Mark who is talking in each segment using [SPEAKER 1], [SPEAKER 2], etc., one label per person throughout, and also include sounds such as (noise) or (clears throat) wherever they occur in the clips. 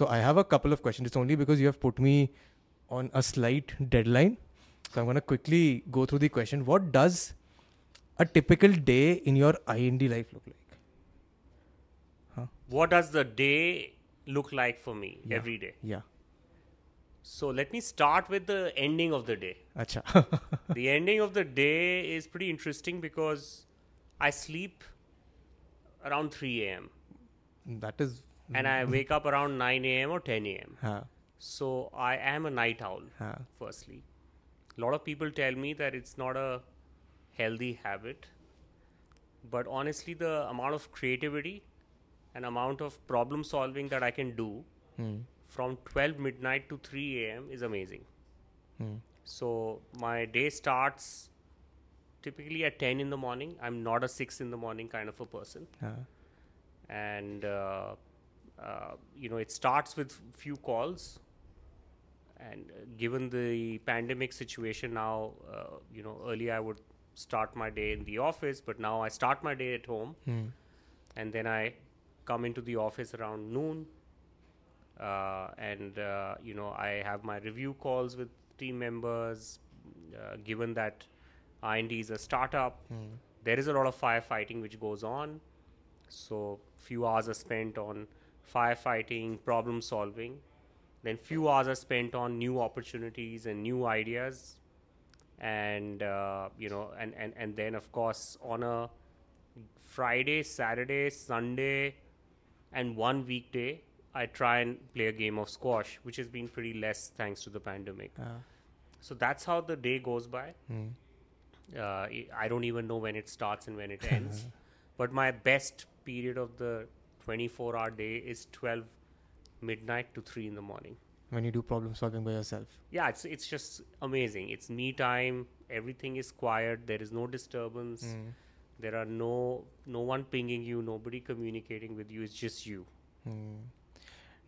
[SPEAKER 1] So I have a couple of questions. It's only because you have put me on a slight deadline. So I'm going to quickly go through the question. What does a typical day in your IND life look like?
[SPEAKER 2] What does the day look like for me
[SPEAKER 1] Yeah.
[SPEAKER 2] every day?
[SPEAKER 1] Yeah.
[SPEAKER 2] So let me start with the ending of the day.
[SPEAKER 1] Acha. (laughs)
[SPEAKER 2] the ending of the day is pretty interesting because I sleep around 3 a.m.
[SPEAKER 1] that is.
[SPEAKER 2] And I wake up around 9 a.m. or 10 a.m.
[SPEAKER 1] Huh,
[SPEAKER 2] So I am a night owl,
[SPEAKER 1] huh.
[SPEAKER 2] firstly. A lot of people tell me that it's not a healthy habit. But honestly, the amount of creativity and amount of problem solving that I can do
[SPEAKER 1] Hmm.
[SPEAKER 2] from 12 midnight to 3 a.m. is amazing.
[SPEAKER 1] Hmm.
[SPEAKER 2] So my day starts typically at 10 in the morning. I'm not a 6 in the morning kind of a person.
[SPEAKER 1] Huh.
[SPEAKER 2] And, uh, uh, you know, it starts with few calls. And uh, given the pandemic situation now, uh, you know, earlier I would start my day in the office, but now I start my day at home.
[SPEAKER 1] Hmm.
[SPEAKER 2] And then I come into the office around noon. Uh, and, uh, you know, I have my review calls with team members. Uh, given that IND is a startup,
[SPEAKER 1] Hmm.
[SPEAKER 2] there is a lot of firefighting which goes on. So few hours are spent on firefighting, problem solving. Then few hours are spent on new opportunities and new ideas. And uh, you know, and, and and then of course on a Friday, Saturday, Sunday, and one weekday, I try and play a game of squash, which has been pretty less thanks to the pandemic.
[SPEAKER 1] Huh.
[SPEAKER 2] So that's how the day goes by.
[SPEAKER 1] Hmm.
[SPEAKER 2] Uh, I don't even know when it starts and when it (laughs) ends. but my best period of the 24 hour day is 12 midnight to 3 in the morning.
[SPEAKER 1] When you do problem solving by yourself.
[SPEAKER 2] Yeah, it's it's just amazing. It's me time. Everything is quiet. There is no disturbance.
[SPEAKER 1] Hmm.
[SPEAKER 2] There are no no one pinging you. Nobody communicating with you. It's just you.
[SPEAKER 1] Hmm.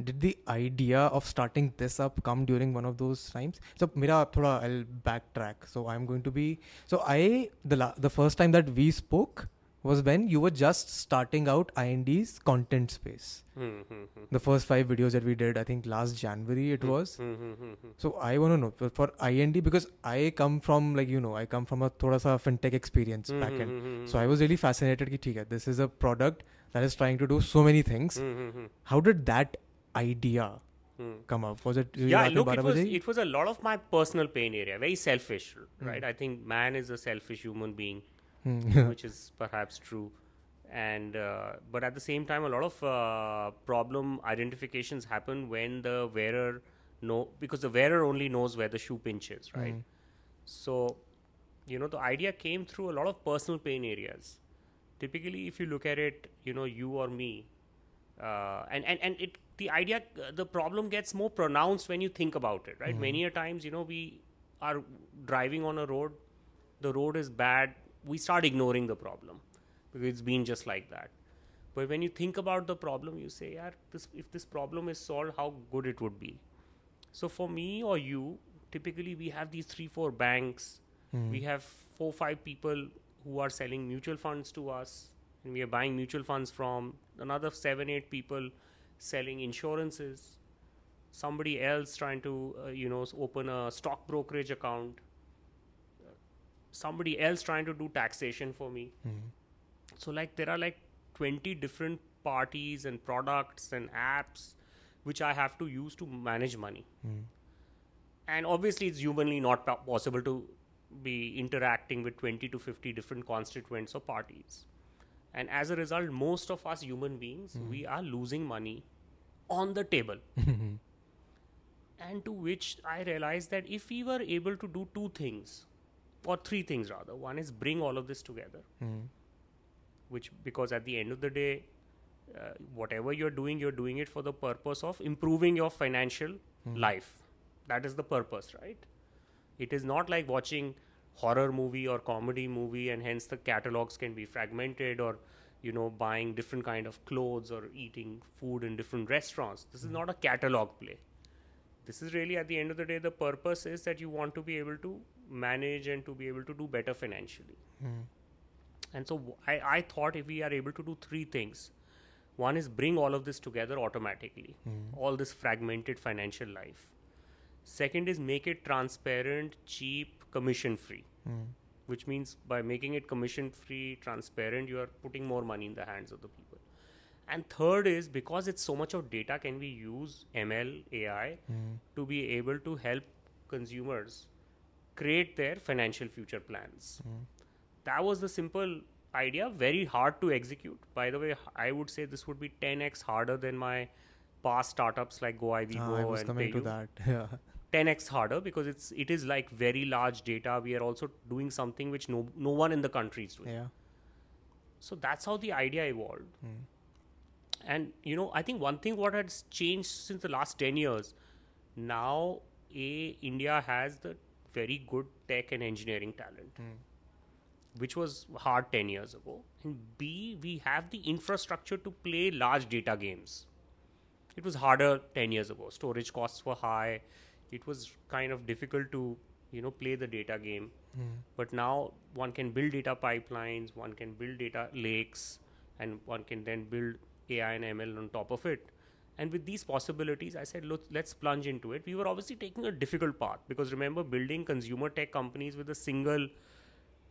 [SPEAKER 1] Did the idea of starting this up come during one of those times? So, mira thoda I'll backtrack. So, I'm going to be. So, I the la- the first time that we spoke was when you were just starting out IND's content space.
[SPEAKER 2] Mm-hmm.
[SPEAKER 1] The first five videos that we did, I think last January it
[SPEAKER 2] hmm, was. Mm-hmm.
[SPEAKER 1] So I want to know for IND because I come from like you know I come from a thoda sa fintech experience
[SPEAKER 2] mm-hmm.
[SPEAKER 1] So I was really fascinated. Ki, hai, this is a product that is trying to do so many things. How did that idea come up? Was it?
[SPEAKER 2] Yeah, look, it was, it was a lot of my personal pain area. Very selfish, right? I think man is a selfish human being (laughs) which is perhaps true. And uh, but at the same time a lot of uh, problem identifications happen when the wearer know because the wearer only knows where the shoe pinches right
[SPEAKER 1] Hmm.
[SPEAKER 2] so you know the idea came through a lot of personal pain areas. Typically if you look at it you know you or me uh, and and and it the idea uh, the problem gets more pronounced when you think about it right? Many a times you know we are driving on a road the road is bad we start ignoring the problem because it's been just like that. But when you think about the problem you say yeah this if this problem is solved how good it would be? So for me or you typically we have these three four banks.
[SPEAKER 1] Hmm.
[SPEAKER 2] we have four five people who are selling mutual funds to us and we are buying mutual funds from another seven eight people selling insurances. Somebody else trying to uh, you know open a stock brokerage account somebody else trying to do taxation for me.
[SPEAKER 1] Hmm.
[SPEAKER 2] so like there are like 20 different parties and products and apps which i have to use to manage money.
[SPEAKER 1] Hmm.
[SPEAKER 2] and obviously it's humanly not po- possible to be interacting with 20 to 50 different constituents or parties. And as a result most of us human beings we are losing money on the table. (laughs) And to which i realized that if we were able to do two things or three things rather. One is bring all of this together
[SPEAKER 1] Hmm.
[SPEAKER 2] which because at the end of the day uh, whatever you're doing you're doing it for the purpose of improving your financial life. That is the purpose right? It is not like watching horror movie or comedy movie and hence the catalogs can be fragmented or you know buying different kind of clothes or eating food in different restaurants. This is not a catalog play. This is really at the end of the day the purpose is that you want to be able to manage and to be able to do better financially
[SPEAKER 1] Hmm.
[SPEAKER 2] and so I, I thought if we are able to do three things One is bring all of this together automatically, hmm. all this fragmented financial life. Second is make it transparent, cheap, commission free, hmm. which means by making it commission free, transparent, you are putting more money in the hands of the people. And third is because it's so much of data, can we use ML, AI hmm. to be able to help consumers create their financial future plans? That was the simple idea, very hard to execute. By the way, I would say this would be 10x harder than my past startups like Goibibo
[SPEAKER 3] Ah, I was
[SPEAKER 2] and
[SPEAKER 3] coming to that. (laughs) Yeah.
[SPEAKER 2] 10x harder because it's it is like very large data. We are also doing something which no no one in the country is doing.
[SPEAKER 3] Yeah.
[SPEAKER 2] So that's how the idea evolved. And you know, I think one thing what has changed since the last 10 years, now A, India has the very good tech and engineering talent, hmm. which was hard 10 years ago. And B, we have the infrastructure to play large data games. It was harder 10 years ago. Storage costs were high. It was kind of difficult to, you know, play the data game. Hmm. But now one can build data pipelines, one can build data lakes, and one can then build AI and ML on top of it. And with these possibilities, I said, look, let's plunge into it. We were obviously taking a difficult path because remember, building consumer tech companies with a single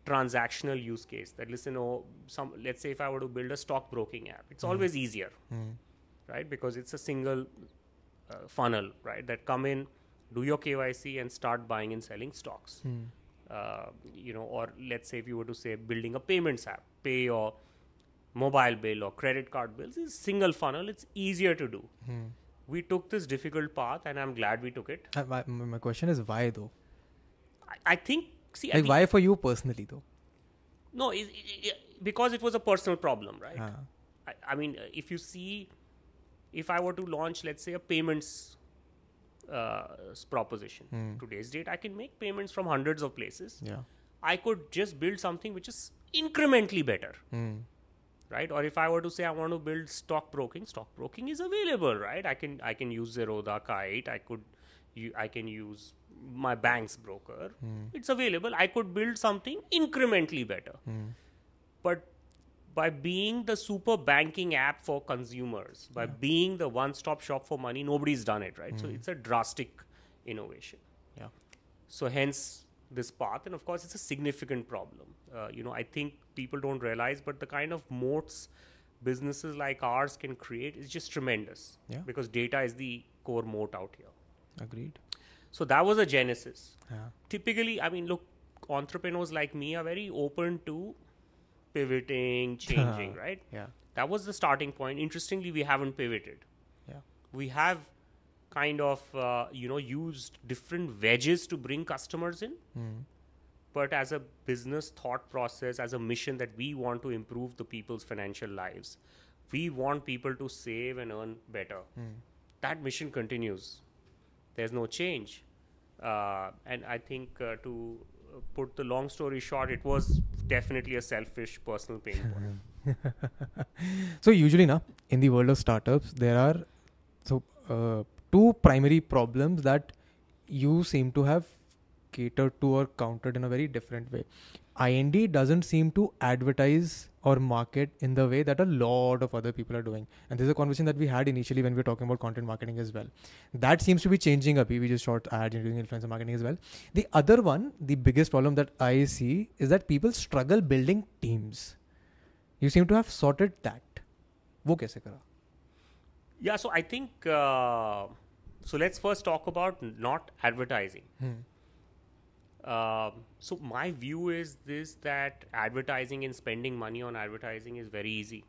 [SPEAKER 2] transactional use case. That listen, oh, some let's say if I were to build a stock broking app, it's always easier, right? Because it's a single uh, funnel, right? That come in, do your KYC, and start buying and selling stocks. Uh, you know, or let's say if you were to say building a payments app, pay your mobile bill or credit card bills is single funnel. It's easier to do. We took this difficult path, and I'm glad we took it.
[SPEAKER 3] Uh, my, my question is why though?
[SPEAKER 2] I, I think. See, I
[SPEAKER 3] Like
[SPEAKER 2] think,
[SPEAKER 3] why for you personally though?
[SPEAKER 2] no, it, it, it- because it was a personal problem, right?
[SPEAKER 3] Ah.
[SPEAKER 2] I, I mean, uh, if you see, if I were to launch, let's say, a payments uh, proposition today's date, I can make payments from hundreds of places.
[SPEAKER 3] Yeah.
[SPEAKER 2] I could just build something which is incrementally better,
[SPEAKER 3] Hmm.
[SPEAKER 2] Right? Or if I were to say I want to build stock broking, stock broking is available, right? I can I can use Zerodha, Kite. I could, you, I can use my bank's broker. Hmm. It's available. I could build something incrementally better, hmm. but by being the super banking app for consumers, by being the one-stop shop for money, nobody's done it, right? So hmm. it's a drastic innovation.
[SPEAKER 3] Yeah.
[SPEAKER 2] So hence this path, and of course it's a significant problem. Uh, you know, I think people don't realize, but the kind of moats businesses like ours can create is just tremendous.
[SPEAKER 3] Yeah.
[SPEAKER 2] Because data is the core moat out here.
[SPEAKER 3] Agreed.
[SPEAKER 2] So that was a genesis.
[SPEAKER 3] Yeah.
[SPEAKER 2] Typically, I mean, look, entrepreneurs like me are very open to pivoting, (laughs) changing, right?
[SPEAKER 3] Yeah.
[SPEAKER 2] That was the starting point. Interestingly, we haven't pivoted
[SPEAKER 3] Yeah.
[SPEAKER 2] we have kind of uh, you know used different wedges to bring customers in. But as a business thought process as a mission that we want to improve the people's financial lives we want people to save and earn better. That mission continues. There's no change. Uh, and i think uh, to uh, put the long story short it was definitely a selfish personal pain point. (laughs)
[SPEAKER 3] So usually now in the world of startups there are so uh, two primary problems that you seem to have catered to or countered in a very different way. IND doesn't seem to advertise or market in the way that a lot of other people are doing. And this is a conversation that we had initially when we were talking about content marketing as well. That seems to be changing up. We just short ads and doing influencer marketing as well. The other one, the biggest problem that I see is that people struggle building teams. You seem to have sorted that. वो कैसे करा
[SPEAKER 2] Yeah, so I think uh, so. Let's first talk about not advertising. Um so my view is this: that advertising and spending money on advertising is very easy.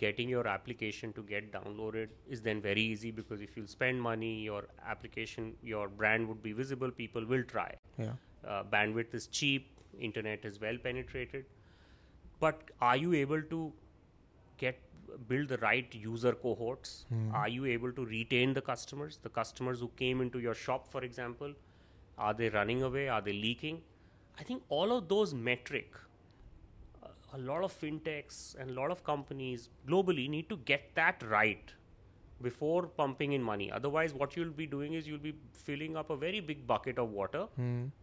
[SPEAKER 2] Getting your application to get downloaded is then very easy because if you spend money, your application, your brand would be visible. People will try.
[SPEAKER 3] Yeah.
[SPEAKER 2] Uh, bandwidth is cheap. Internet is well penetrated. But are you able to get build the right user cohorts? Are you able to retain the customers? The customers who came into your shop, for example, are they running away? Are they leaking? I think all of those metric, uh, a lot of fintechs and a lot of companies globally need to get that right before pumping in money. Otherwise, what you'll be doing is you'll be filling up a very big bucket of water,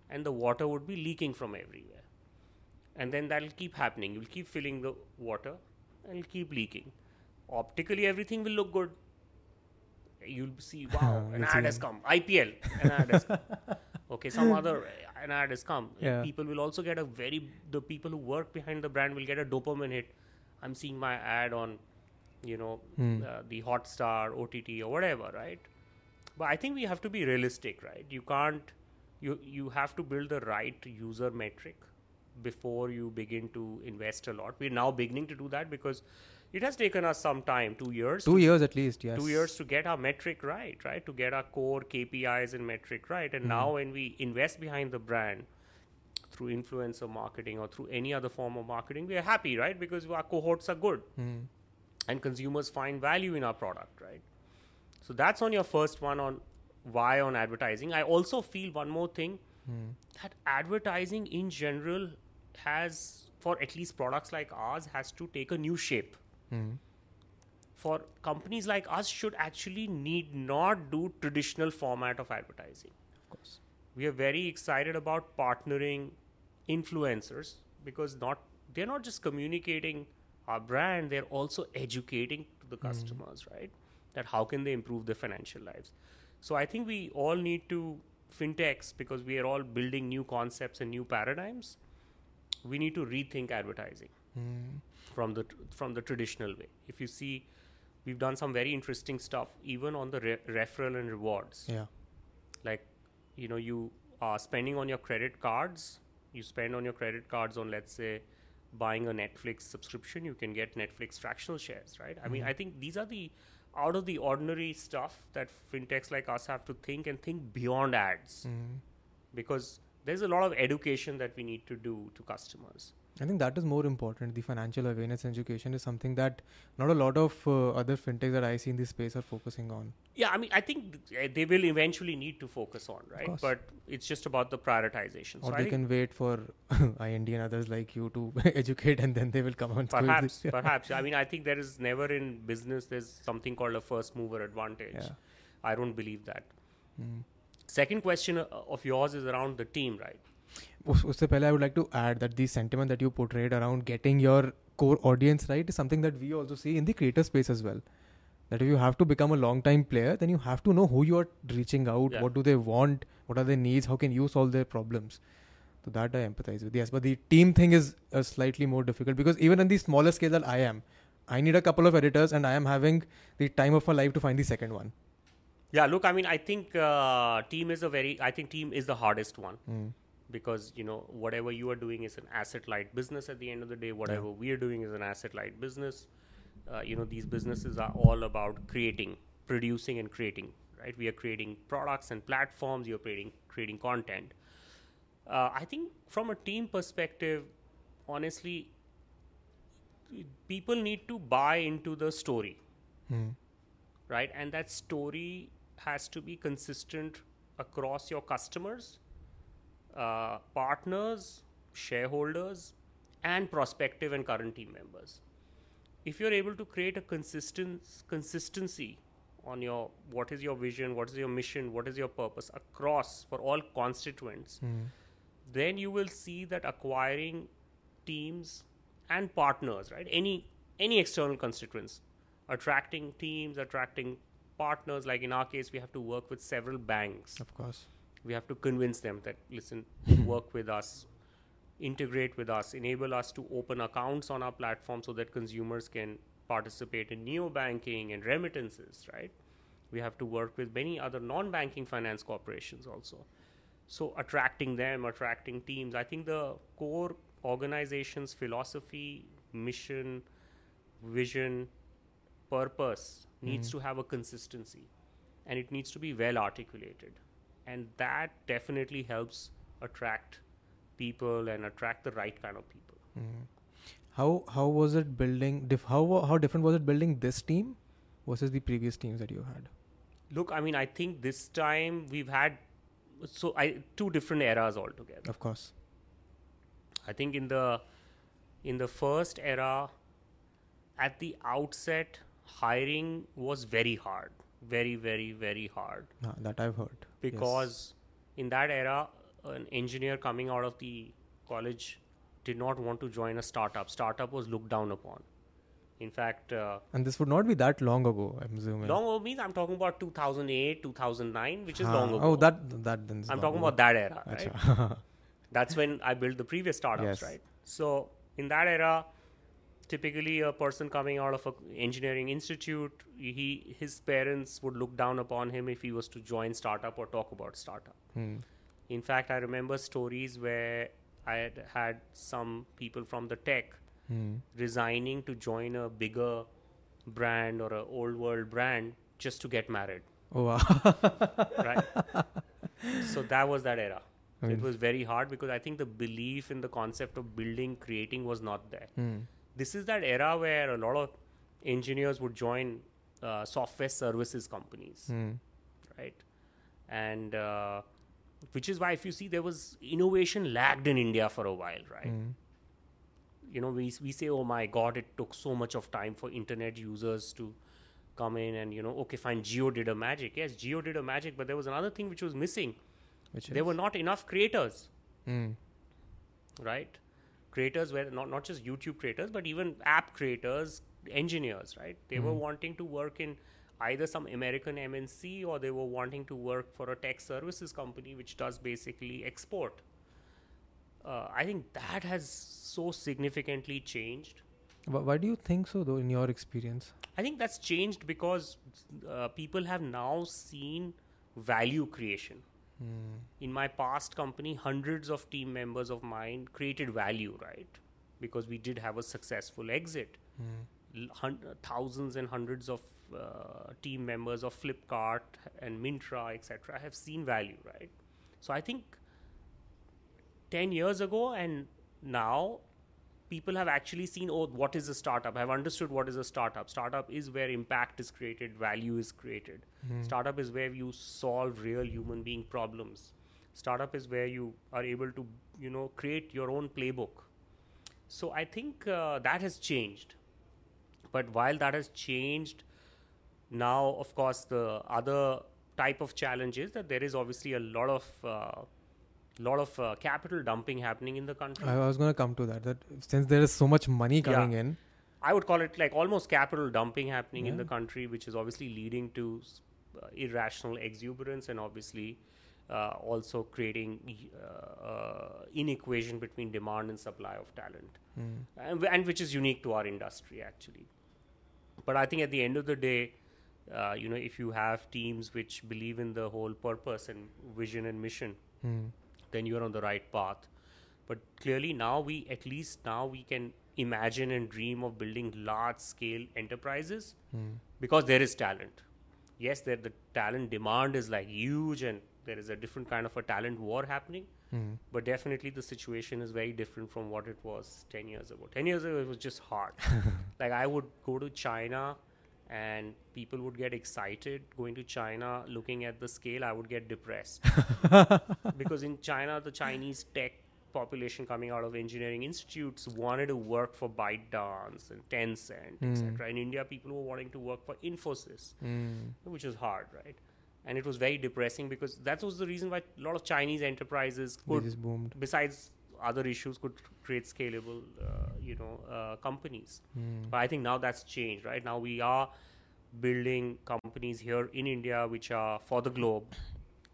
[SPEAKER 2] and the water would be leaking from everywhere. And then that'll keep happening. You'll keep filling the water and it'll keep leaking. optically everything will look good. You'll see, wow, (laughs) an ad has come. IPL, an ad has come. Okay, some other an ad has come. (laughs)
[SPEAKER 1] Yeah.
[SPEAKER 2] People will also get a very the people who work behind the brand will get a dopamine hit. I'm seeing my ad on, you know,
[SPEAKER 1] Hmm.
[SPEAKER 2] uh, the Hotstar, OTT, or whatever, right? But I think we have to be realistic, right? You can't, you you have to build the right user metric before you begin to invest a lot. We're now beginning to do that because it has taken us some time, two years,
[SPEAKER 1] Two years at least, yes.
[SPEAKER 2] two years to get our metric right, right? To get our core KPIs and metric right. And now when we invest behind the brand through influencer marketing or through any other form of marketing, we are happy, right? Because our cohorts are good
[SPEAKER 1] Hmm.
[SPEAKER 2] and consumers find value in our product, right? So that's on your first one on why on advertising. I also feel one more thing
[SPEAKER 1] Hmm.
[SPEAKER 2] that advertising in general has, for at least products like ours, has to take a new shape.
[SPEAKER 1] Hmm.
[SPEAKER 2] for companies like us should actually need not do traditional format of advertising.
[SPEAKER 1] Of course.
[SPEAKER 2] we are very excited about partnering influencers because not they're not just communicating our brand they're also educating to the customers right? That how can they improve their financial lives? So i think we all need to fintechs because we are all building new concepts and new paradigms we need to rethink advertising
[SPEAKER 1] Hmm.
[SPEAKER 2] from the from the traditional way. If you see, we've done some very interesting stuff even on the re- referral and rewards.
[SPEAKER 1] Yeah.
[SPEAKER 2] Like, you know, you are spending on your credit cards. You spend on your credit cards on, let's say, buying a Netflix subscription. You can get Netflix fractional shares, right? I mean, I think these are the out of the ordinary stuff that fintechs like us have to think and think beyond ads
[SPEAKER 1] Hmm.
[SPEAKER 2] because there's a lot of education that we need to do to customers.
[SPEAKER 1] I think that is more important. The financial awareness education is something that not a lot of uh, other fintechs that I see in this space are focusing on.
[SPEAKER 2] Yeah, I mean, I think th- they will eventually need to focus on, right? But it's just about the prioritization.
[SPEAKER 1] Or
[SPEAKER 2] so
[SPEAKER 1] they can wait for (laughs) IND and others like you to (laughs) educate and then they will come on.
[SPEAKER 2] perhaps, (laughs) perhaps. I mean, I think there is never in business there's something called a first mover advantage.
[SPEAKER 1] Yeah.
[SPEAKER 2] I don't believe that.
[SPEAKER 1] Hmm.
[SPEAKER 2] Second question uh, of yours is around the team, right?
[SPEAKER 1] उस- उससे पहले I would like to add that the sentiment that you portrayed around getting your core audience right is something that we also see in the creator space as well. That if you have to become a long time player, then you have to know who you are reaching out,
[SPEAKER 2] Yeah.
[SPEAKER 1] what do they want, what are their needs, how can you solve their problems. So that I empathize with. Yes, but the team thing is uh, slightly more difficult because even in the smaller scale that I am, I need a couple of editors and I am having the time of my life to find the second one.
[SPEAKER 2] yeah, look, I mean, I think uh, team is a very, I think team is the hardest one.
[SPEAKER 1] Mm.
[SPEAKER 2] because you know whatever you are doing is an asset light business at the end of the day whatever we are doing is an asset light business uh, you know these businesses are all about creating producing and creating right we are creating products and platforms you're creating creating content uh, i think from a team perspective honestly people need to buy into the story
[SPEAKER 1] Hmm.
[SPEAKER 2] right? And that story has to be consistent across your customers, uh, partners, shareholders, and prospective and current team members. If you're able to create a consistent consistency on your what is your vision, what is your mission, what is your purpose across for all constituents,
[SPEAKER 1] Hmm.
[SPEAKER 2] then you will see that acquiring teams and partners right any any external constituents attracting teams attracting partners like in our case we have to work with several banks.
[SPEAKER 1] Of course.
[SPEAKER 2] we have to convince them that listen (laughs) work with us integrate with us enable us to open accounts on our platform so that consumers can participate in neo banking and remittances right? We have to work with many other non-banking finance corporations also. So attracting them attracting teams. I think the core organization's philosophy mission vision purpose needs to have a consistency and it needs to be well articulated and that definitely helps attract people and attract the right kind of people
[SPEAKER 1] Mm. How how was it building? Dif- how how different was it building this team versus the previous teams that you had?
[SPEAKER 2] look i mean i think this time we've had so i two different eras altogether
[SPEAKER 1] Of course.
[SPEAKER 2] I think in the in the first era, at the outset, hiring was very hard, very very very hard
[SPEAKER 1] Ah, that I've heard. Yes.
[SPEAKER 2] because in that era, an engineer coming out of the college did not want to join a startup. Startup was looked down upon. In fact, uh,
[SPEAKER 3] And this would not be that long ago, I'm assuming.
[SPEAKER 2] long ago means I'm talking about 2008, 2009, which is
[SPEAKER 3] Ah,
[SPEAKER 2] long ago.
[SPEAKER 3] Oh, that that then.
[SPEAKER 2] I'm talking
[SPEAKER 3] ago.
[SPEAKER 2] about that era, right? (laughs) That's when I built the previous startups,
[SPEAKER 3] Yes.
[SPEAKER 2] right? So in that era, typically a person coming out of an engineering institute, he his parents would look down upon him if he was to join startup or talk about startup.
[SPEAKER 3] Hmm.
[SPEAKER 2] In fact, I remember stories where I had had some people from the tech
[SPEAKER 3] Hmm.
[SPEAKER 2] resigning to join a bigger brand or a old world brand just to get married,
[SPEAKER 3] Oh wow. (laughs)
[SPEAKER 2] right? so that was that era.
[SPEAKER 3] I mean-
[SPEAKER 2] it was very hard because I think the belief in the concept of building, creating was not there.
[SPEAKER 3] Hmm.
[SPEAKER 2] This is that era where a lot of engineers would join uh, software services companies,
[SPEAKER 3] Hmm.
[SPEAKER 2] right? And uh, which is why, if you see, there was innovation lagged in India for a while, right?
[SPEAKER 3] Hmm.
[SPEAKER 2] you know we, we say oh my god it took so much of time for internet users to come in and you know okay fine Jio did a magic yes Jio did a magic but there was another thing which was missing
[SPEAKER 3] Which
[SPEAKER 2] there
[SPEAKER 3] is?
[SPEAKER 2] were not enough creators
[SPEAKER 3] Hmm.
[SPEAKER 2] right creators were not, not just youtube creators but even app creators engineers right they were wanting to work in either some american mnc or they were wanting to work for a tech services company which does basically export uh, i think that has so significantly changed
[SPEAKER 3] Why do you think so, though, in your experience?
[SPEAKER 2] I think that's changed because uh, people have now seen value creation.
[SPEAKER 3] Hmm.
[SPEAKER 2] In my past company, hundreds of team members of mine created value, right? Because we did have a successful exit. L- hun- thousands and hundreds of uh, team members of Flipkart and Myntra, etc., have seen value, right? So I think 10 years ago and now people have actually seen oh what is a startup? Have understood what is a startup. Startup is where impact is created value is created. Startup is where you solve real human being problems. Startup is where you are able to you know create your own playbook. So i think uh, that has changed. But while that has changed now of course the other type of challenge is that there is obviously a lot of uh, lot of uh, capital dumping happening in the country
[SPEAKER 3] I was going to come to that. That since there is so much money coming in,
[SPEAKER 2] I would call it like almost capital dumping happening in the country, which is obviously leading to uh, irrational exuberance and obviously uh, also creating uh, uh, inequation between demand and supply of talent,
[SPEAKER 3] Hmm.
[SPEAKER 2] and, and which is unique to our industry actually. But I think at the end of the day, uh, you know, if you have teams which believe in the whole purpose and vision and mission,
[SPEAKER 3] Hmm.
[SPEAKER 2] Then you're on the right path. But clearly now we at least now we can imagine and dream of building large scale enterprises
[SPEAKER 3] Hmm.
[SPEAKER 2] because there is talent. Yes, there the talent demand is like huge and there is a different kind of a talent war happening.
[SPEAKER 3] Hmm.
[SPEAKER 2] But definitely the situation is very different from what it was 10 years ago. 10 years ago it was just hard. (laughs) like I would go to China and people would get excited going to China looking at the scale I would get depressed (laughs) because in China, the Chinese tech population coming out of engineering institutes wanted to work for ByteDance and Tencent,
[SPEAKER 3] Hmm.
[SPEAKER 2] etc. In India, people were wanting to work for Infosys,
[SPEAKER 3] Hmm.
[SPEAKER 2] which is hard, right? And it was very depressing because that was the reason why a lot of Chinese enterprises could, besides other issues, could create scalable, uh, you know, uh, companies.
[SPEAKER 3] Hmm.
[SPEAKER 2] But I think now that's changed, right? Now we are building companies here in India which are for the globe.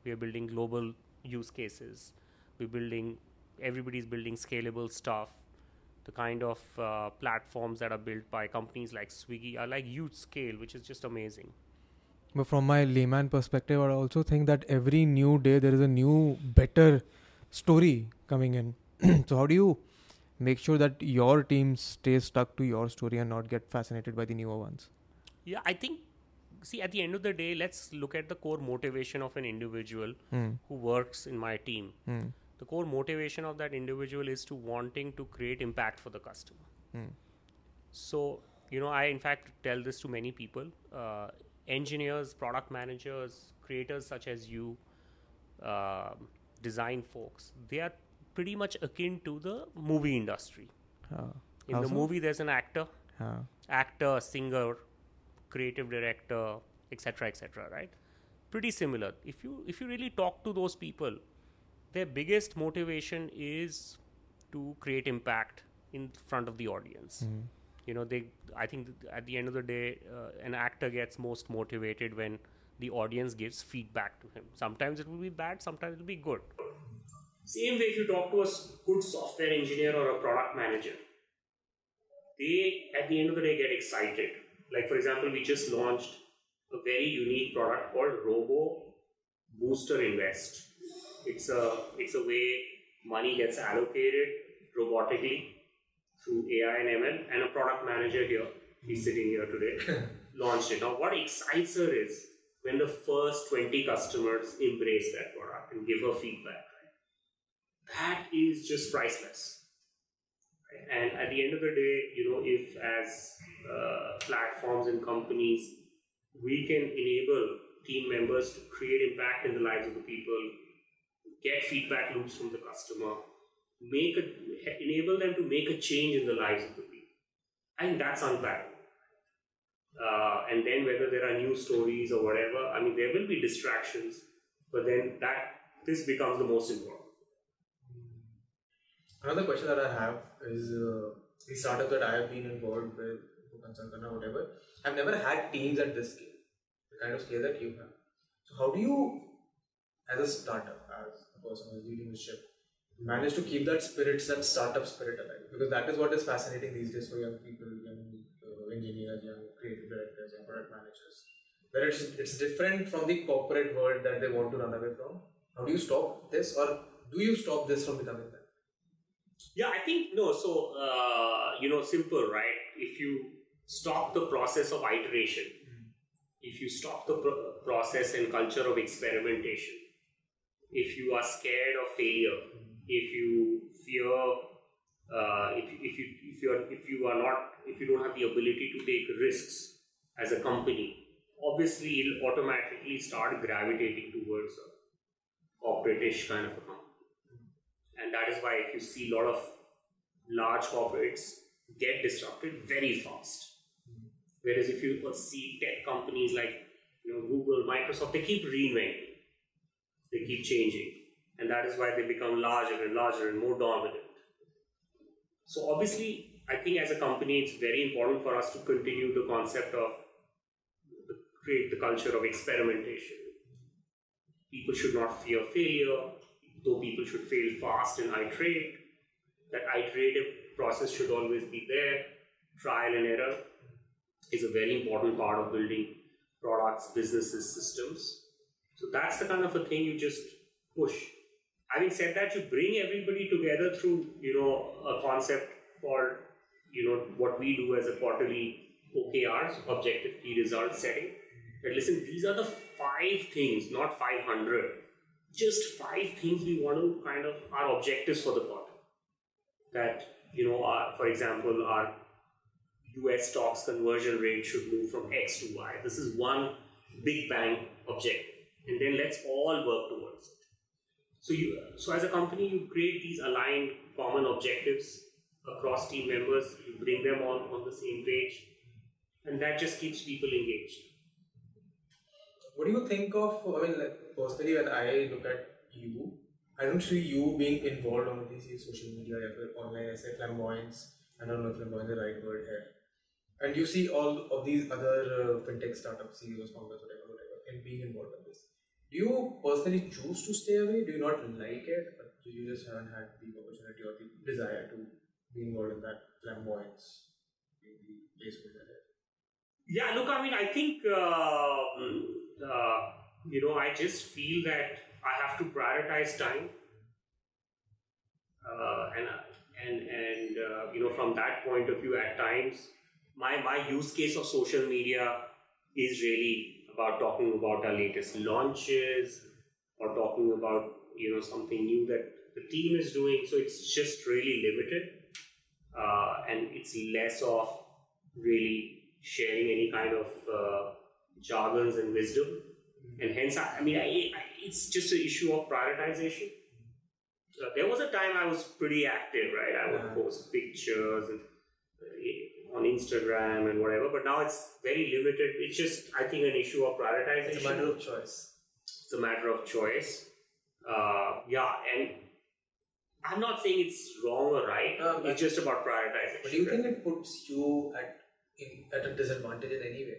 [SPEAKER 2] We are building global use cases. We're building, everybody's building scalable stuff. The kind of uh, platforms that are built by companies like Swiggy are like huge scale, which is just amazing.
[SPEAKER 3] But from my layman perspective, I also think that every new day there is a new, better story coming in. (clears throat) so how do you make sure that your team stays stuck to your story and not get fascinated by the newer ones?
[SPEAKER 2] Yeah, I think, see, at the end of the day, let's look at the core motivation of an individual
[SPEAKER 3] Hmm.
[SPEAKER 2] who works in my team.
[SPEAKER 3] Hmm.
[SPEAKER 2] The core motivation of that individual is to wanting to create impact for the customer.
[SPEAKER 3] Hmm.
[SPEAKER 2] So, you know, I in fact tell this to many people uh, engineers, product managers, creators such as you, um design folks, they are pretty much akin to the movie industry. In the movie, there's an actor, actor, singer, creative director, etc., etc. right? Pretty similar. If you if you really talk to those people, their biggest motivation is to create impact in front of the audience.
[SPEAKER 3] Hmm.
[SPEAKER 2] you know they i think at the end of the day uh, an actor gets most motivated when the audience gives feedback to him sometimes it will be bad sometimes it will be good same way if you talk to a good software engineer or a product manager they at the end of the day get excited like for example we just launched a very unique product called robo booster invest it's a it's a way money gets allocated robotically through AI and ML, and a product manager here, he's sitting here today, (laughs) launched it. Now, what excites her is when the first 20 customers embrace that product and give her feedback. That is just priceless. And at the end of the day, you know, if as uh, platforms and companies, we can enable team members to create impact in the lives of the people, get feedback loops from the customer, make a enable them to make a change in the lives of the people. I think that's unparalleled. Uh, and then whether there are new stories or whatever, I mean, there will be distractions, but then that this becomes the most important.
[SPEAKER 1] Another question that I have is uh, the startup that I have been involved with, Kanchan whatever, I've never had teams at this scale, the kind of scale that you have. So, how do you, as a startup, as a person who's leading the ship, manage to keep that spirit, that startup spirit alive? Because that is what is fascinating these days for young people, young uh, engineers, young creative directors, young product managers. Where it's, it's different from the corporate world that they want to run away from. How do you stop this, or do you stop this from becoming that?
[SPEAKER 2] Yeah, I think no. So uh, you know, simple, right? If you stop the process of iteration, if you stop the pro- process and culture of experimentation, if you are scared of failure, if you fear, uh, if, if you if you are if you are not if you don't have the ability to take risks as a company, obviously it'll automatically start gravitating towards a corporate-ish kind of a company and that is why if you see a lot of large corporates get disrupted very fast. Whereas if you uh, see tech companies like you know google microsoft they keep reinventing. They keep changing. And that is why they become larger and larger and more dominant. So obviously i think as a company it's very important for us to continue the concept of create the culture of experimentation. People should not fear failure though people should fail fast and iterate, that iterative process should always be there. Trial and error is a very important part of building products, businesses, systems. So that's the kind of a thing you just push. Having said that, you bring everybody together through, you know, a concept called, you know, what we do as a quarterly OKRs, objective key result setting. That listen, these are the five things, not 500 just five things we want to kind of our objectives for the quarter. That you know, our, for example, our U.S. stocks conversion rate should move from X to Y. This is one big bang objective, and then let's all work towards it. So you, so as a company, you create these aligned common objectives across team members. You bring them on on the same page, and that just keeps people engaged.
[SPEAKER 1] What do you think of? I mean, like, personally, when I look at you, I don't see you being involved on these social media, online. I say flamboyance. I don't know if flamboyance is the right word here. And you see all of these other uh, fintech startups, CEOs, founders, whatever, whatever, and being involved in this. Do you personally choose to stay away? Do you not like it, or do you just haven't had the opportunity or the desire to be involved in that flamboyance the place where?
[SPEAKER 2] Yeah, look, I mean, I think, uh, uh, you know, I just feel that I have to prioritize time. Uh, and, and, and you know, from that point of view, at times, my, my use case of social media is really about talking about our latest launches or talking about, you know, something new that the team is doing. So it's just really limited. Uh, and it's less of really sharing any kind of uh, jargons and wisdom. And hence, I, I mean, I, I, it's just an issue of prioritization. Uh, there was a time I was pretty active, right? I would
[SPEAKER 1] Yeah.
[SPEAKER 2] post pictures and, uh, on Instagram and whatever, but now it's very limited. It's just, I think, an issue of prioritization
[SPEAKER 1] It's a matter of choice.
[SPEAKER 2] it's a matter of choice. Uh, yeah, and I'm not saying it's wrong or right.
[SPEAKER 1] Um,
[SPEAKER 2] it's just about prioritization.
[SPEAKER 1] But do you
[SPEAKER 2] right?
[SPEAKER 1] think it puts you at in, at a disadvantage in any way?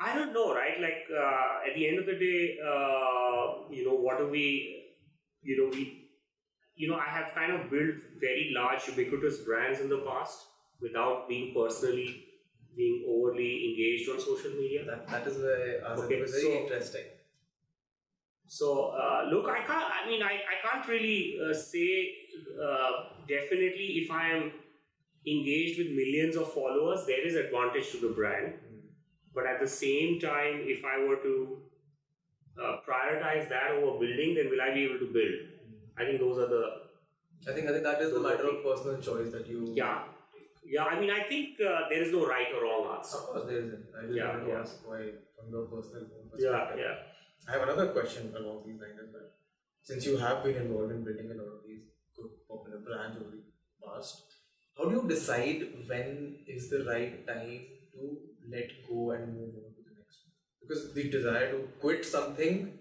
[SPEAKER 2] I don't know, right? Like uh, at the end of the day, uh, you know, what do we, you know, we, you know, I have kind of built very large ubiquitous brands in the past without being personally being overly engaged on social media.
[SPEAKER 1] That that is why I
[SPEAKER 2] Okay,
[SPEAKER 1] was very
[SPEAKER 2] so-
[SPEAKER 1] interesting.
[SPEAKER 2] So uh, look, I can't. I mean, I, I can't really uh, say uh, definitely if I am engaged with millions of followers, there is advantage to the brand. But at the same time, if I were to uh, prioritize that over building, then will I be able to build? I think those are the
[SPEAKER 1] I think I think that is the matter of personal choice that you.
[SPEAKER 2] yeah, yeah. I mean, I think uh, there is no right or wrong answer.
[SPEAKER 1] Of course, there isn't. I just
[SPEAKER 2] Yeah,
[SPEAKER 1] wanted to
[SPEAKER 2] yeah.
[SPEAKER 1] ask why from your personal own
[SPEAKER 2] Yeah, yeah.
[SPEAKER 1] I have another question along these lines as well. Since you have been involved in building a lot of these good popular brands over the past, how do you decide when is the right time to let go and move on to the next one? Because the desire to quit something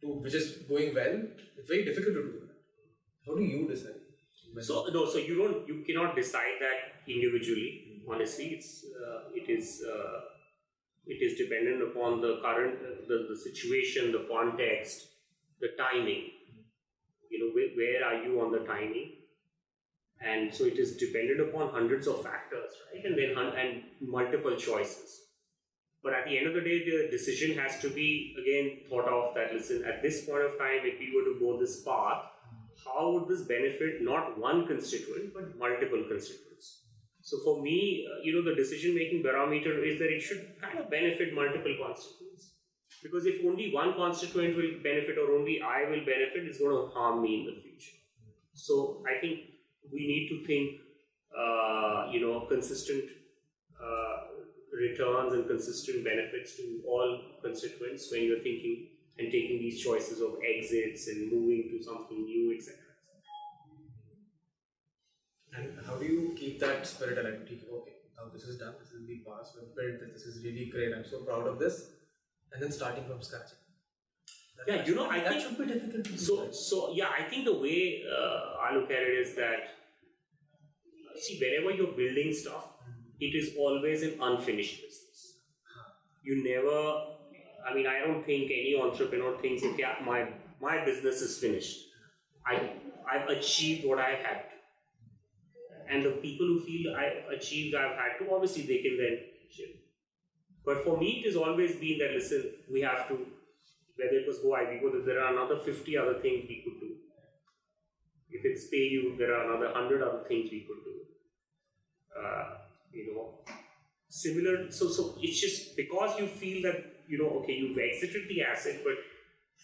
[SPEAKER 1] to which is going well, it's very difficult to do that. How do you decide?
[SPEAKER 2] So no, so you don't, you cannot decide that individually. Honestly, it's uh, it is uh, it is dependent upon the current uh, the, the situation, the context, the timing. You know, where, where are you on the timing? And so it is dependent upon hundreds of factors, right? And then and multiple choices. But at the end of the day, the decision has to be again thought of that listen, at this point of time, if we were to go this path, how would this benefit not one constituent but multiple constituents? So for me, uh, you know, the decision making barometer is that it should kind of benefit multiple constituents. Because if only one constituent will benefit or only I will benefit, it's going to harm me in the future. So I think we need to think, uh, you know, consistent uh, returns and consistent benefits to all constituents when you're thinking and taking these choices of exits and moving to something new, etc.
[SPEAKER 1] And how do you keep that spirit alive? Okay, now this is done, this is the past, we've built this, this is really great, I'm so proud of this. And then starting from scratch.
[SPEAKER 2] Yeah, you know, I
[SPEAKER 1] that
[SPEAKER 2] think-
[SPEAKER 1] should be difficult to.
[SPEAKER 2] So, so yeah, I think the way uh, I look at it is that see, wherever you're building stuff, it is always an unfinished business. You never, I mean, I don't think any entrepreneur thinks, okay, my my business is finished. I I've achieved what I had to. And the people who feel I've achieved, I've had to, obviously they can then chill. But for me, it has always been that listen, we have to, whether it was Go that there are another 50 other things we could do. If it's PayU, there are another 100 other things we could do. Uh, you know, similar. So, so it's just because you feel that, you know, okay, you've exited the asset, but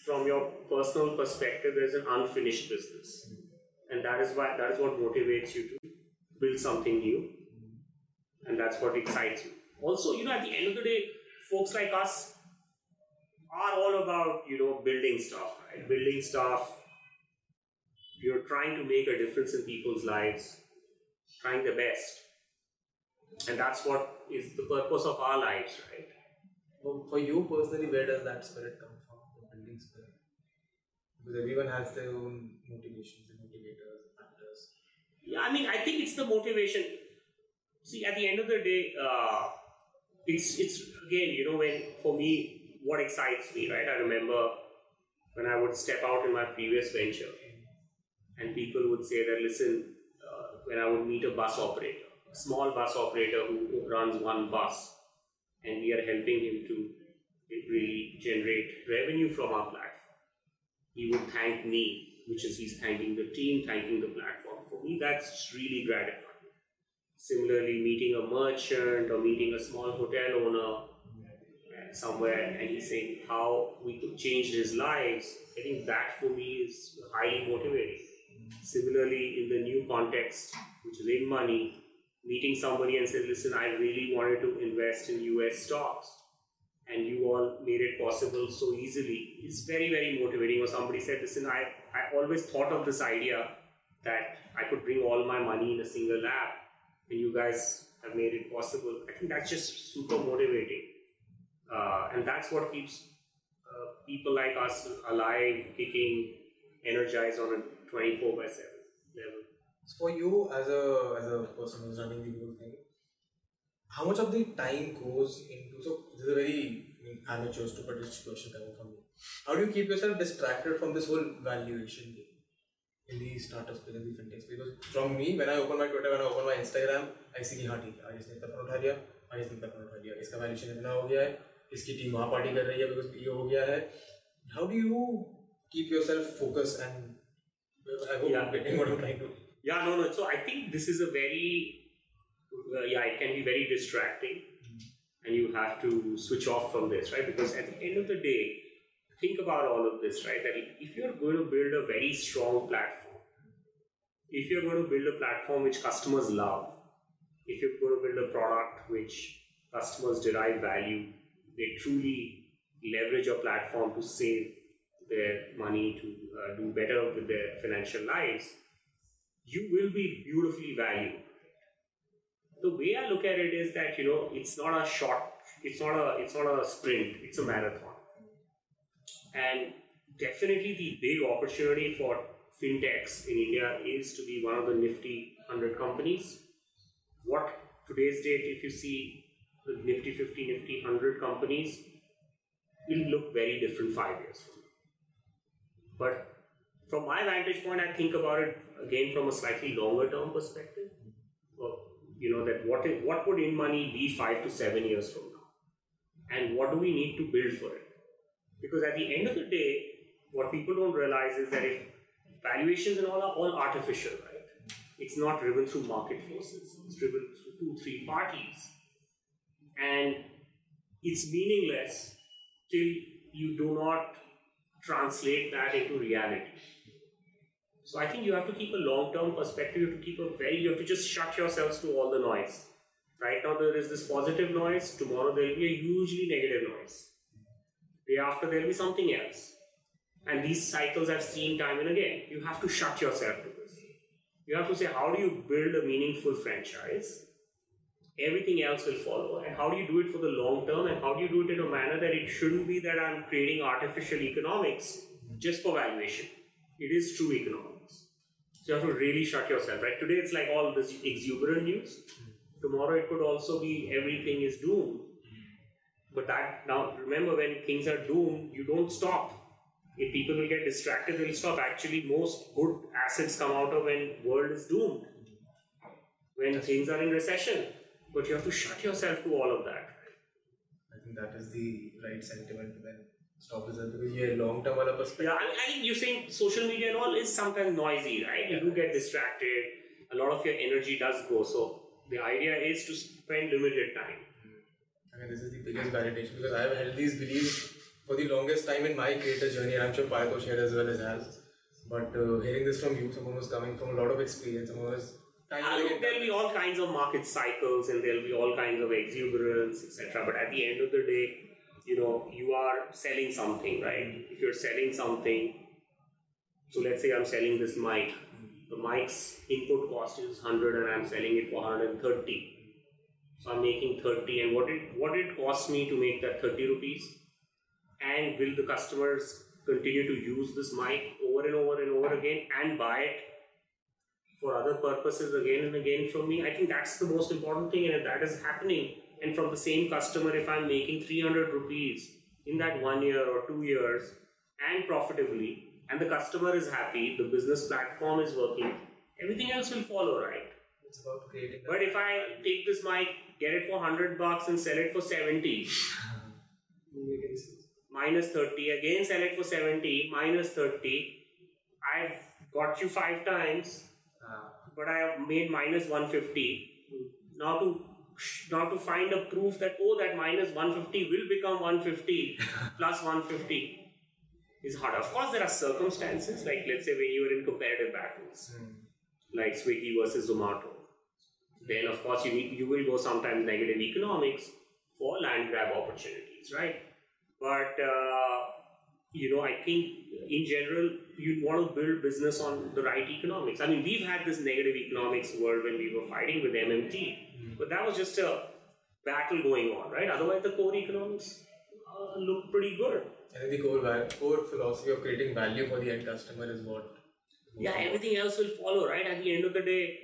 [SPEAKER 2] from your personal perspective, there's an unfinished business. And that is why, that is what motivates you to build something new. And that's what excites you. Also, you know, at the end of the day, folks like us are all about, you know, building stuff, right? Building stuff. You're trying to make a difference in people's lives, trying the best. And that's what is the purpose of our lives, right?
[SPEAKER 1] Well, for you personally, where does that spirit come from? The building spirit? Because everyone has their own motivations and motivators, and factors.
[SPEAKER 2] Yeah, I mean, I think it's the motivation. See, at the end of the day, uh, it's it's again, you know, when for me, what excites me, right? I remember when I would step out in my previous venture, and people would say that, listen, uh, when I would meet a bus operator, a small bus operator who runs one bus, and we are helping him to really generate revenue from our platform, he would thank me, which is he's thanking the team, thanking the platform. For me, that's really gratifying. Similarly, meeting a merchant or meeting a small hotel owner somewhere and he's saying how we could change his lives, I think that for me is highly motivating. Similarly, in the new context, which is in money, meeting somebody and saying, listen, I really wanted to invest in US stocks and you all made it possible so easily. It's very, very motivating. Or somebody said, listen, I, I always thought of this idea that I could bring all my money in a single app and you guys have made it possible. I think that's just super motivating. Uh, and that's what keeps uh, people like us alive, kicking, energized on a 24 by 7 level.
[SPEAKER 1] For you, as a as a person who's running the whole thing, how much of the time goes into? So this is a very I mean, amateur, stupid question coming from me. How do you keep yourself distracted from this whole valuation game in the startup space, in the fintech space? Because from me, when I open my Twitter, when I open my Instagram, I see कि हाँ ठीक है, आज इसने इतना phone उठा लिया, आज इसने इतना फोन उठा लिया, इसका valuation इतना हो गया है, इसकी टीम वहाँ पार्टी कर रही है because ये हो गया है. How do you keep yourself focused and I hope
[SPEAKER 2] Yeah.
[SPEAKER 1] I'm getting what I'm trying to.
[SPEAKER 2] Yeah, no, no. So I think this is a very, uh, yeah, it can be very distracting, and you have to switch off from this, right? Because at the end of the day, think about all of this, right? That if you're going to build a very strong platform, if you're going to build a platform which customers love, if you're going to build a product which customers derive value, they truly leverage your platform to save their money, to uh, do better with their financial lives, you will be beautifully valued. The way I look at it is that you know it's not a short, it's not a it's not a sprint, it's a marathon. And definitely the big opportunity for fintechs in India is to be one of the nifty 100 companies. What today's date, if you see nifty 50, nifty 100 companies, will look very different five years from now. But from my vantage point, I think about it again from a slightly longer term perspective. Well, you know that what what would INDmoney be five to seven years from now, and what do we need to build for it? Because at the end of the day, what people don't realize is that if valuations and all are all artificial, right? It's not driven through market forces. It's driven through two, three parties, and it's meaningless till you do not translate that into reality. So I think you have to keep a long-term perspective. You have to keep a very. You have to just shut yourselves to all the noise. Right now there is this positive noise. Tomorrow there will be a hugely negative noise. Day after there will be something else. And these cycles I've seen time and again. You have to shut yourself to this. You have to say, how do you build a meaningful franchise? Everything else will follow. And how do you do it for the long term? And how do you do it in a manner that it shouldn't be that I'm creating artificial economics just for valuation? It is true economics. So you have to really shut yourself, right? Today it's like all this exuberant news. Tomorrow it could also be everything is doomed. But that now remember when things are doomed, you don't stop. If people will get distracted, they'll stop. Actually, most good assets come out of when world is doomed. When things are in recession. But you have to shut yourself to all of that.
[SPEAKER 1] I think that is the right sentiment to then stop yourself because yeah, long term wala perspective.
[SPEAKER 2] Yeah, I mean, I think you're saying social media and all is sometimes noisy, right? You do get distracted. A lot of your energy does go. So the idea is to spend limited time.
[SPEAKER 1] I mean, this is the biggest validation because I have held these beliefs for the longest time in my creator journey, and I'm sure Parko shared as well as has. But uh, hearing this from you, someone who's coming from a lot of experience, someone who's
[SPEAKER 2] look,
[SPEAKER 1] again-
[SPEAKER 2] there'll be all kinds of market cycles and there'll be all kinds of exuberance, etc. But at the end of the day, you know, you are selling something, right? If you're selling something, so let's say I'm selling this mic. The mic's input cost is 100 and I'm selling it for 130. So I'm making 30 and what did what did it cost me to make that 30 rupees? And will the customers continue to use this mic over and over and over again and buy it for other purposes again and again from me. I think that's the most important thing, and if that is happening, and from the same customer, if I'm making 300 rupees in that one year or two years and profitably, and the customer is happy, the business platform is working, everything else will follow, right?
[SPEAKER 1] it's about creating.
[SPEAKER 2] But if I take this mic, get it for 100 bucks, and sell it for 70, minus 30, again sell it for 70, minus 30, I've got you five times but I have made minus 150. Now to now to find a proof that oh that minus 150 will become 150 (laughs) plus 150 is hard. Of course, there are circumstances like let's say when you are in comparative battles, like Swiggy versus Zomato. Then of course you need, you will go sometimes negative economics for land grab opportunities, right? But uh, you know, I think in general, you want to build business on the right economics. I mean, we've had this negative economics world when we were fighting with MMT, but that was just a battle going on, right? Otherwise, the core economics uh, look pretty good.
[SPEAKER 1] I think the core val- core philosophy of creating value for the end customer is what
[SPEAKER 2] yeah, everything else will follow, right? At the end of the day,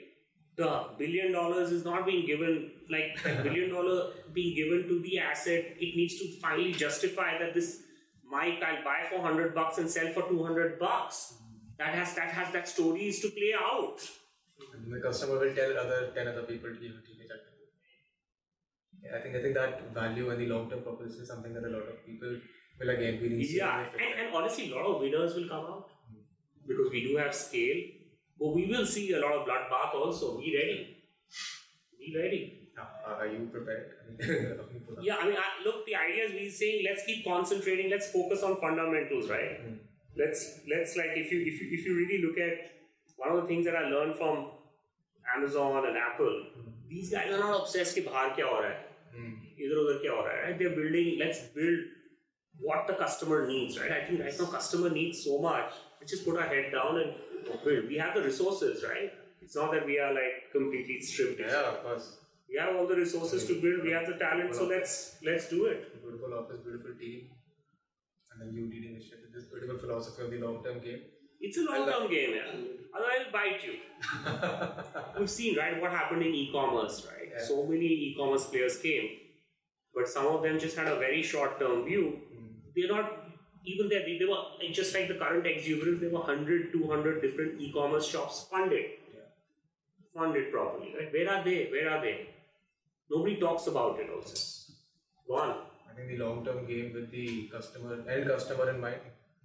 [SPEAKER 2] the billion dollars is not being given like billion dollar being given to the asset. It needs to finally justify that this mic I'll buy for hundred bucks and sell for two hundred bucks. That has that has that story is to play out.
[SPEAKER 1] And the customer will tell other ten other people to give yeah, I think I think that value and the long term proposition is something that a lot of people will again be researching.
[SPEAKER 2] Yeah, and, and honestly, a lot of winners will come out because we do have scale. But we will see a lot of bloodbath also. Be ready. Be ready.
[SPEAKER 1] Now, are you prepared? (laughs)
[SPEAKER 2] yeah, I mean, I, look, the idea is we're saying let's keep concentrating, let's focus on fundamentals, right? Mm. Let's let's like if you if you, if you really look at one of the things that I learned from Amazon and Apple, mm. these guys are not obsessed with bahar kya ho raha hai, mm. Right? They're building. Let's build what the customer needs, right? I think right now customer needs so much. Let's just put our head down and build. We have the resources, right? It's not that we are like completely stripped.
[SPEAKER 1] Yeah, of course
[SPEAKER 2] we have all the resources to build we have the talent so let's let's do it
[SPEAKER 1] beautiful office beautiful team and then you leading the ship with this beautiful philosophy of the long term game
[SPEAKER 2] it's a long term game yeah otherwise I'll bite you (laughs) we've seen right what happened in e-commerce right yeah. so many e-commerce players came but some of them just had a very short term view. Mm. They're not even there, they, they, were just like the current exuberance, there were 100, 200 different e commerce shops funded. Yeah. Funded properly, right? Where are they? Where are they? Nobody talks about it also. Gone.
[SPEAKER 1] I think the long term game with the customer, end customer in mind,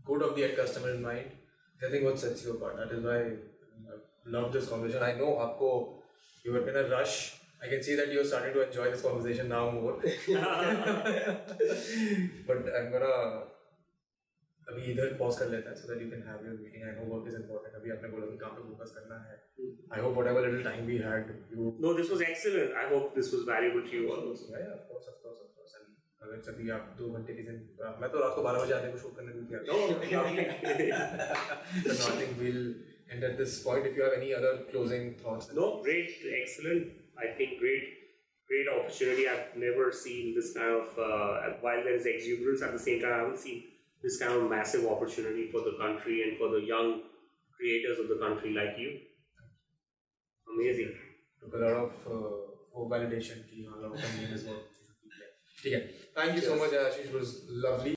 [SPEAKER 1] good of the end customer in mind, I think what sets you apart. That is why I love this conversation. I know Aapko, you were in a rush I can see that you're starting to enjoy this conversation now more. (laughs) (laughs) but I'm gonna अभी इधर pause कर लेता है so that you can have your meeting I know work is important अभी आपने बोला कि काम पे फोकस करना है। I hope whatever little time we had you
[SPEAKER 2] know this was excellent I hope this was valuable to you also
[SPEAKER 1] yeah of course of course of course अगर कभी आप दो घंटे की मैं तो रात को बारह बजे आने को शूट करने को तैयार no nothing will end at this point if you have any other closing thoughts.
[SPEAKER 2] No great excellent. I think great great opportunity. I've never seen this kind of uh, while there is exuberance at the same time, I haven't seen this kind of massive opportunity for the country and for the young creators of the country like you. Amazing.
[SPEAKER 1] Took a lot of uh, validation. Ki, haan, is what. Thank you so much, Ashish. It was lovely.